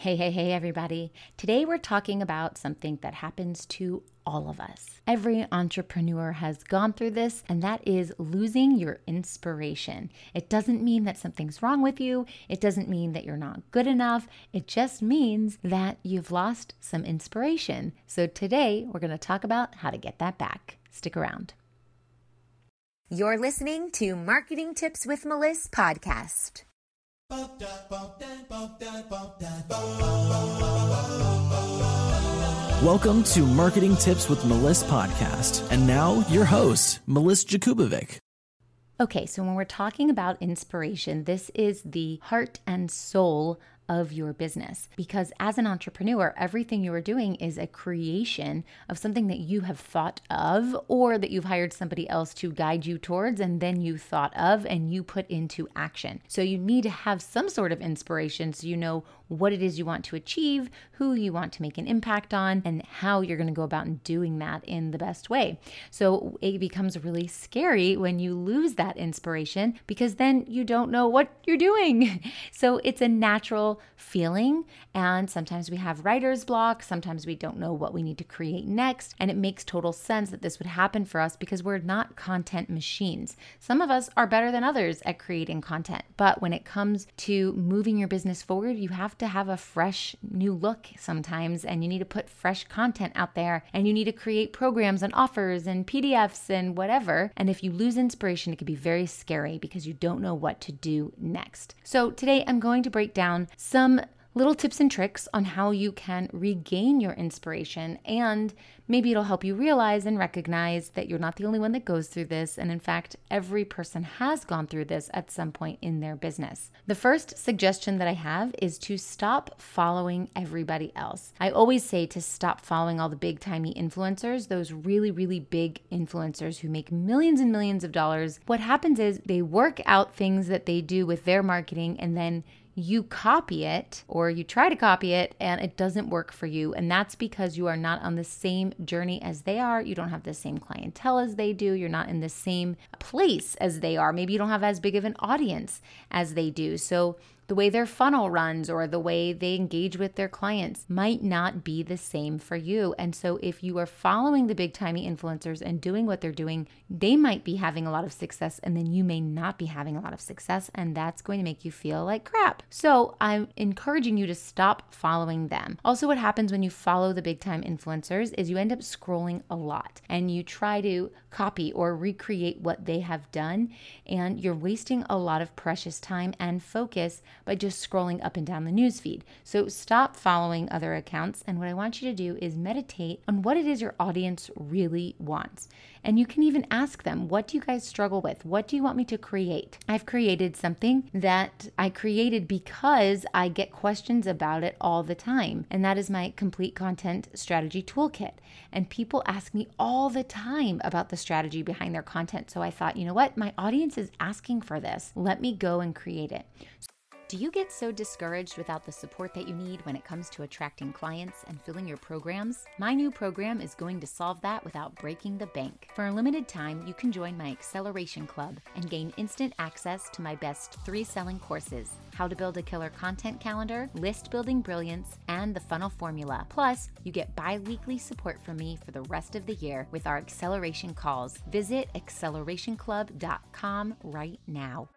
Hey, hey, hey, everybody. Today we're talking about something that happens to all of us. Every entrepreneur has gone through this, and that is losing your inspiration. It doesn't mean that something's wrong with you, it doesn't mean that you're not good enough. It just means that you've lost some inspiration. So today we're going to talk about how to get that back. Stick around. You're listening to Marketing Tips with Melissa podcast. Welcome to Marketing Tips with Melissa podcast. And now your host, Melissa Jakubovic. Okay, so when we're talking about inspiration, this is the heart and soul of your business. Because as an entrepreneur, everything you are doing is a creation of something that you have thought of or that you've hired somebody else to guide you towards and then you thought of and you put into action. So you need to have some sort of inspiration so you know what it is you want to achieve, who you want to make an impact on, and how you're going to go about doing that in the best way. So it becomes really scary when you lose that inspiration because then you don't know what you're doing. So it's a natural feeling. And sometimes we have writer's block. Sometimes we don't know what we need to create next. And it makes total sense that this would happen for us because we're not content machines. Some of us are better than others at creating content. But when it comes to moving your business forward, you have to have a fresh new look sometimes. And you need to put fresh content out there. And you need to create programs and offers and PDFs and whatever. And if you lose inspiration, it can be very scary because you don't know what to do next. So today I'm going to break down some little tips and tricks on how you can regain your inspiration. And maybe it'll help you realize and recognize that you're not the only one that goes through this. And in fact, every person has gone through this at some point in their business. The first suggestion that I have is to stop following everybody else. I always say to stop following all the big timey influencers, those really, really big influencers who make millions and millions of dollars. What happens is they work out things that they do with their marketing and then you copy it or you try to copy it and it doesn't work for you. And that's because you are not on the same journey as they are. You don't have the same clientele as they do. You're not in the same place as they are. Maybe you don't have as big of an audience as they do. So the way their funnel runs or the way they engage with their clients might not be the same for you. And so, if you are following the big timey influencers and doing what they're doing, they might be having a lot of success, and then you may not be having a lot of success, and that's going to make you feel like crap. So, I'm encouraging you to stop following them. Also, what happens when you follow the big time influencers is you end up scrolling a lot and you try to copy or recreate what they have done, and you're wasting a lot of precious time and focus by just scrolling up and down the newsfeed. So stop following other accounts. And what I want you to do is meditate on what it is your audience really wants. And you can even ask them, what do you guys struggle with? What do you want me to create? I've created something that I created because I get questions about it all the time. And that is my complete content strategy toolkit. And people ask me all the time about the strategy behind their content. So I thought, you know what? My audience is asking for this. Let me go and create it. Do you get so discouraged without the support that you need when it comes to attracting clients and filling your programs? My new program is going to solve that without breaking the bank. For a limited time, you can join my Acceleration Club and gain instant access to my best three selling courses how to build a killer content calendar, list building brilliance, and the funnel formula. Plus, you get bi weekly support from me for the rest of the year with our acceleration calls. Visit accelerationclub.com right now.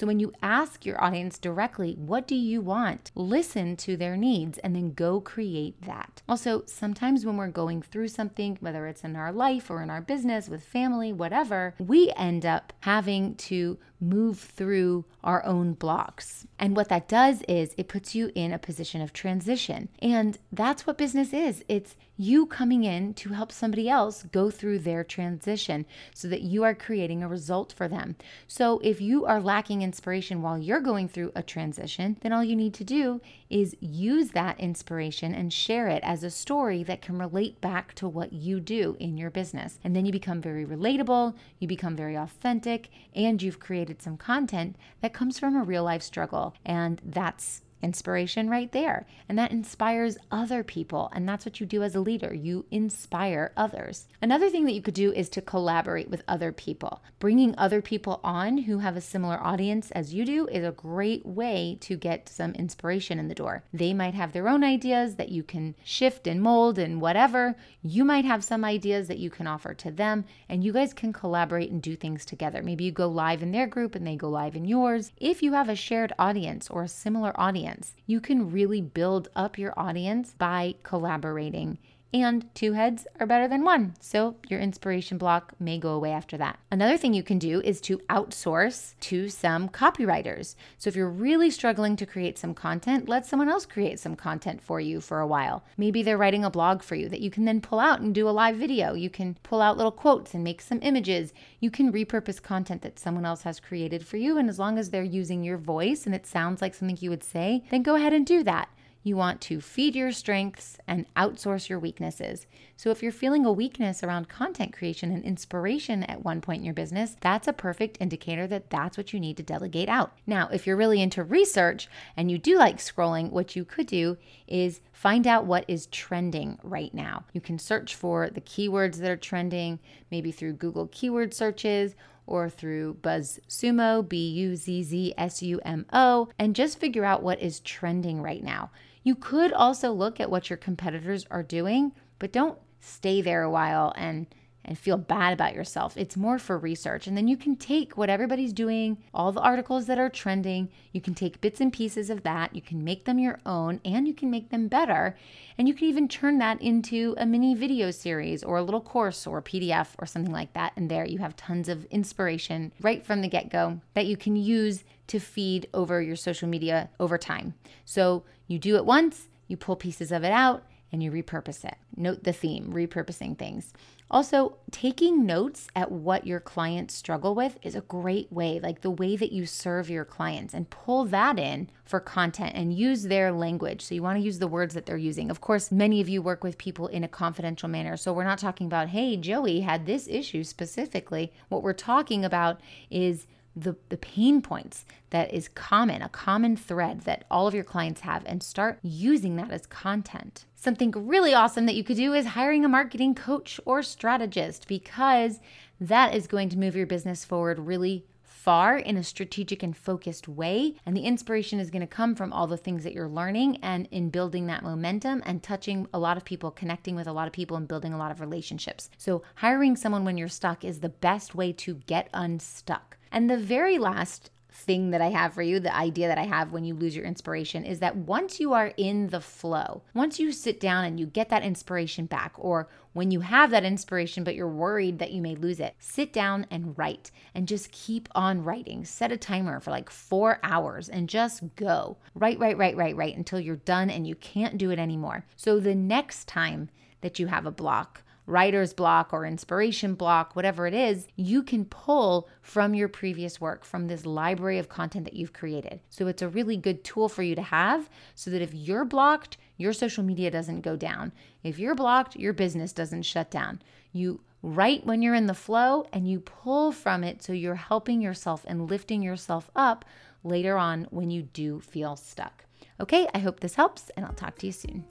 So when you ask your audience directly, what do you want? Listen to their needs and then go create that. Also, sometimes when we're going through something, whether it's in our life or in our business, with family, whatever, we end up having to move through our own blocks. And what that does is it puts you in a position of transition. And that's what business is. It's you coming in to help somebody else go through their transition so that you are creating a result for them. So if you are lacking inspiration while you're going through a transition, then all you need to do is use that inspiration and share it as a story that can relate back to what you do in your business. And then you become very relatable, you become very authentic, and you've created some content that comes from a real life struggle. And that's inspiration right there. And that inspires other people. And that's what you do as a leader you inspire others. Another thing that you could do is to collaborate with other people. Bringing other people on who have a similar audience as you do is a great way to get some inspiration in the door. They might have their own ideas that you can shift and mold and whatever. You might have some ideas that you can offer to them, and you guys can collaborate and do things together. Maybe you go live in their group and they go live in yours. If you have a shared audience or a similar audience, you can really build up your audience by collaborating and two heads are better than one. So your inspiration block may go away after that. Another thing you can do is to outsource to some copywriters. So if you're really struggling to create some content, let someone else create some content for you for a while. Maybe they're writing a blog for you that you can then pull out and do a live video. You can pull out little quotes and make some images. You can repurpose content that someone else has created for you. And as long as they're using your voice and it sounds like something you would say, then go ahead and do that. You want to feed your strengths and outsource your weaknesses. So, if you're feeling a weakness around content creation and inspiration at one point in your business, that's a perfect indicator that that's what you need to delegate out. Now, if you're really into research and you do like scrolling, what you could do is find out what is trending right now. You can search for the keywords that are trending, maybe through Google keyword searches or through BuzzSumo, B U Z Z S U M O, and just figure out what is trending right now. You could also look at what your competitors are doing, but don't stay there a while and and feel bad about yourself. It's more for research. And then you can take what everybody's doing, all the articles that are trending, you can take bits and pieces of that, you can make them your own, and you can make them better. And you can even turn that into a mini video series or a little course or a PDF or something like that. And there you have tons of inspiration right from the get go that you can use to feed over your social media over time. So you do it once, you pull pieces of it out, and you repurpose it. Note the theme repurposing things. Also, taking notes at what your clients struggle with is a great way, like the way that you serve your clients, and pull that in for content and use their language. So, you want to use the words that they're using. Of course, many of you work with people in a confidential manner. So, we're not talking about, hey, Joey had this issue specifically. What we're talking about is the, the pain points that is common, a common thread that all of your clients have, and start using that as content. Something really awesome that you could do is hiring a marketing coach or strategist because that is going to move your business forward really far in a strategic and focused way. And the inspiration is going to come from all the things that you're learning and in building that momentum and touching a lot of people, connecting with a lot of people, and building a lot of relationships. So, hiring someone when you're stuck is the best way to get unstuck. And the very last thing that I have for you, the idea that I have when you lose your inspiration is that once you are in the flow, once you sit down and you get that inspiration back, or when you have that inspiration but you're worried that you may lose it, sit down and write and just keep on writing. Set a timer for like four hours and just go. Write, write, write, write, write until you're done and you can't do it anymore. So the next time that you have a block, writer's block or inspiration block, whatever it is, you can pull from your previous work, from this library of content that you've created. So it's a really good tool for you to have so that if you're blocked, your social media doesn't go down. If you're blocked, your business doesn't shut down. You write when you're in the flow and you pull from it so you're helping yourself and lifting yourself up later on when you do feel stuck. Okay, I hope this helps and I'll talk to you soon.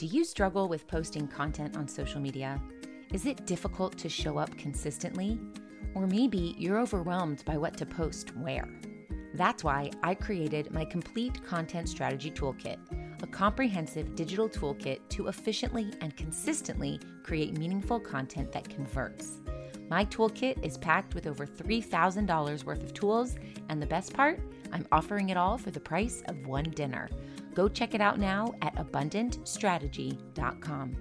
Do you struggle with posting content on social media? Is it difficult to show up consistently? Or maybe you're overwhelmed by what to post where? That's why I created my complete content strategy toolkit, a comprehensive digital toolkit to efficiently and consistently create meaningful content that converts. My toolkit is packed with over $3,000 worth of tools, and the best part, I'm offering it all for the price of one dinner. Go check it out now at abundantstrategy.com.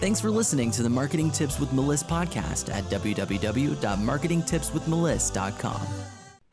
Thanks for listening to the Marketing Tips with Melissa podcast at www.marketingtipswithmelissa.com.